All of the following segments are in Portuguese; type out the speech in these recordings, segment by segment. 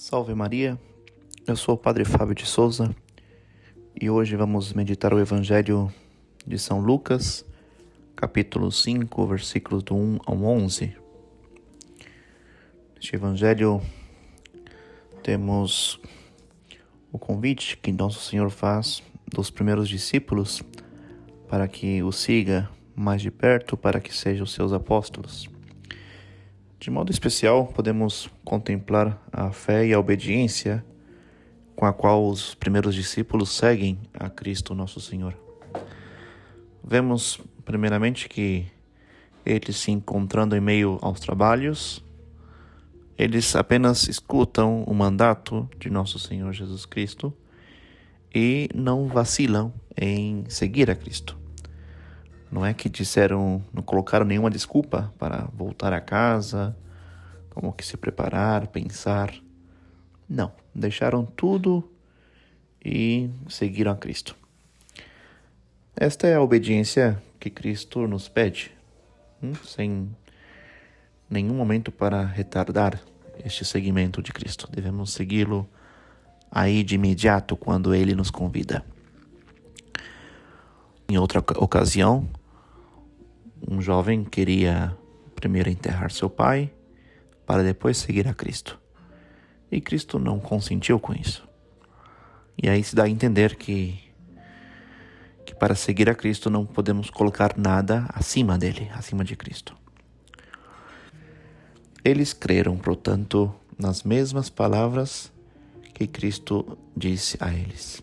Salve Maria, eu sou o Padre Fábio de Souza e hoje vamos meditar o Evangelho de São Lucas, capítulo 5, versículos do 1 ao 11. Neste Evangelho temos o convite que Nosso Senhor faz dos primeiros discípulos para que o siga mais de perto, para que sejam seus apóstolos. De modo especial, podemos contemplar a fé e a obediência com a qual os primeiros discípulos seguem a Cristo Nosso Senhor. Vemos, primeiramente, que eles se encontrando em meio aos trabalhos, eles apenas escutam o mandato de Nosso Senhor Jesus Cristo e não vacilam em seguir a Cristo. Não é que disseram, não colocaram nenhuma desculpa para voltar a casa, como que se preparar, pensar. Não, deixaram tudo e seguiram a Cristo. Esta é a obediência que Cristo nos pede, hum, sem nenhum momento para retardar este seguimento de Cristo. Devemos segui-lo aí de imediato quando ele nos convida. Em outra ocasião, um jovem queria primeiro enterrar seu pai para depois seguir a Cristo. E Cristo não consentiu com isso. E aí se dá a entender que que para seguir a Cristo não podemos colocar nada acima dele, acima de Cristo. Eles creram, portanto, nas mesmas palavras que Cristo disse a eles.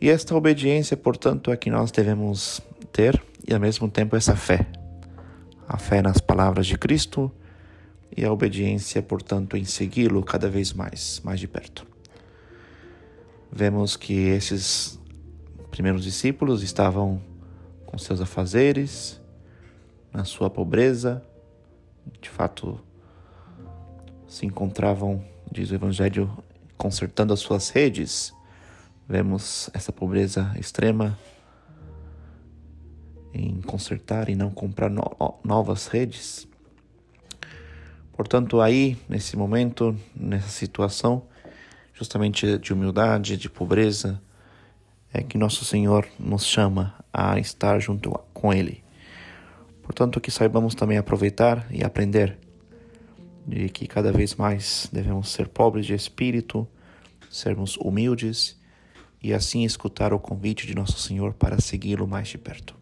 E esta obediência, portanto, é que nós devemos ter e ao mesmo tempo essa fé. A fé nas palavras de Cristo e a obediência, portanto, em segui-lo cada vez mais, mais de perto. Vemos que esses primeiros discípulos estavam com seus afazeres, na sua pobreza, de fato se encontravam, diz o Evangelho, consertando as suas redes Vemos essa pobreza extrema em consertar e não comprar no novas redes. Portanto, aí, nesse momento, nessa situação, justamente de humildade, de pobreza, é que nosso Senhor nos chama a estar junto com Ele. Portanto, que saibamos também aproveitar e aprender de que cada vez mais devemos ser pobres de espírito, sermos humildes e assim escutar o convite de nosso Senhor para segui-lo mais de perto.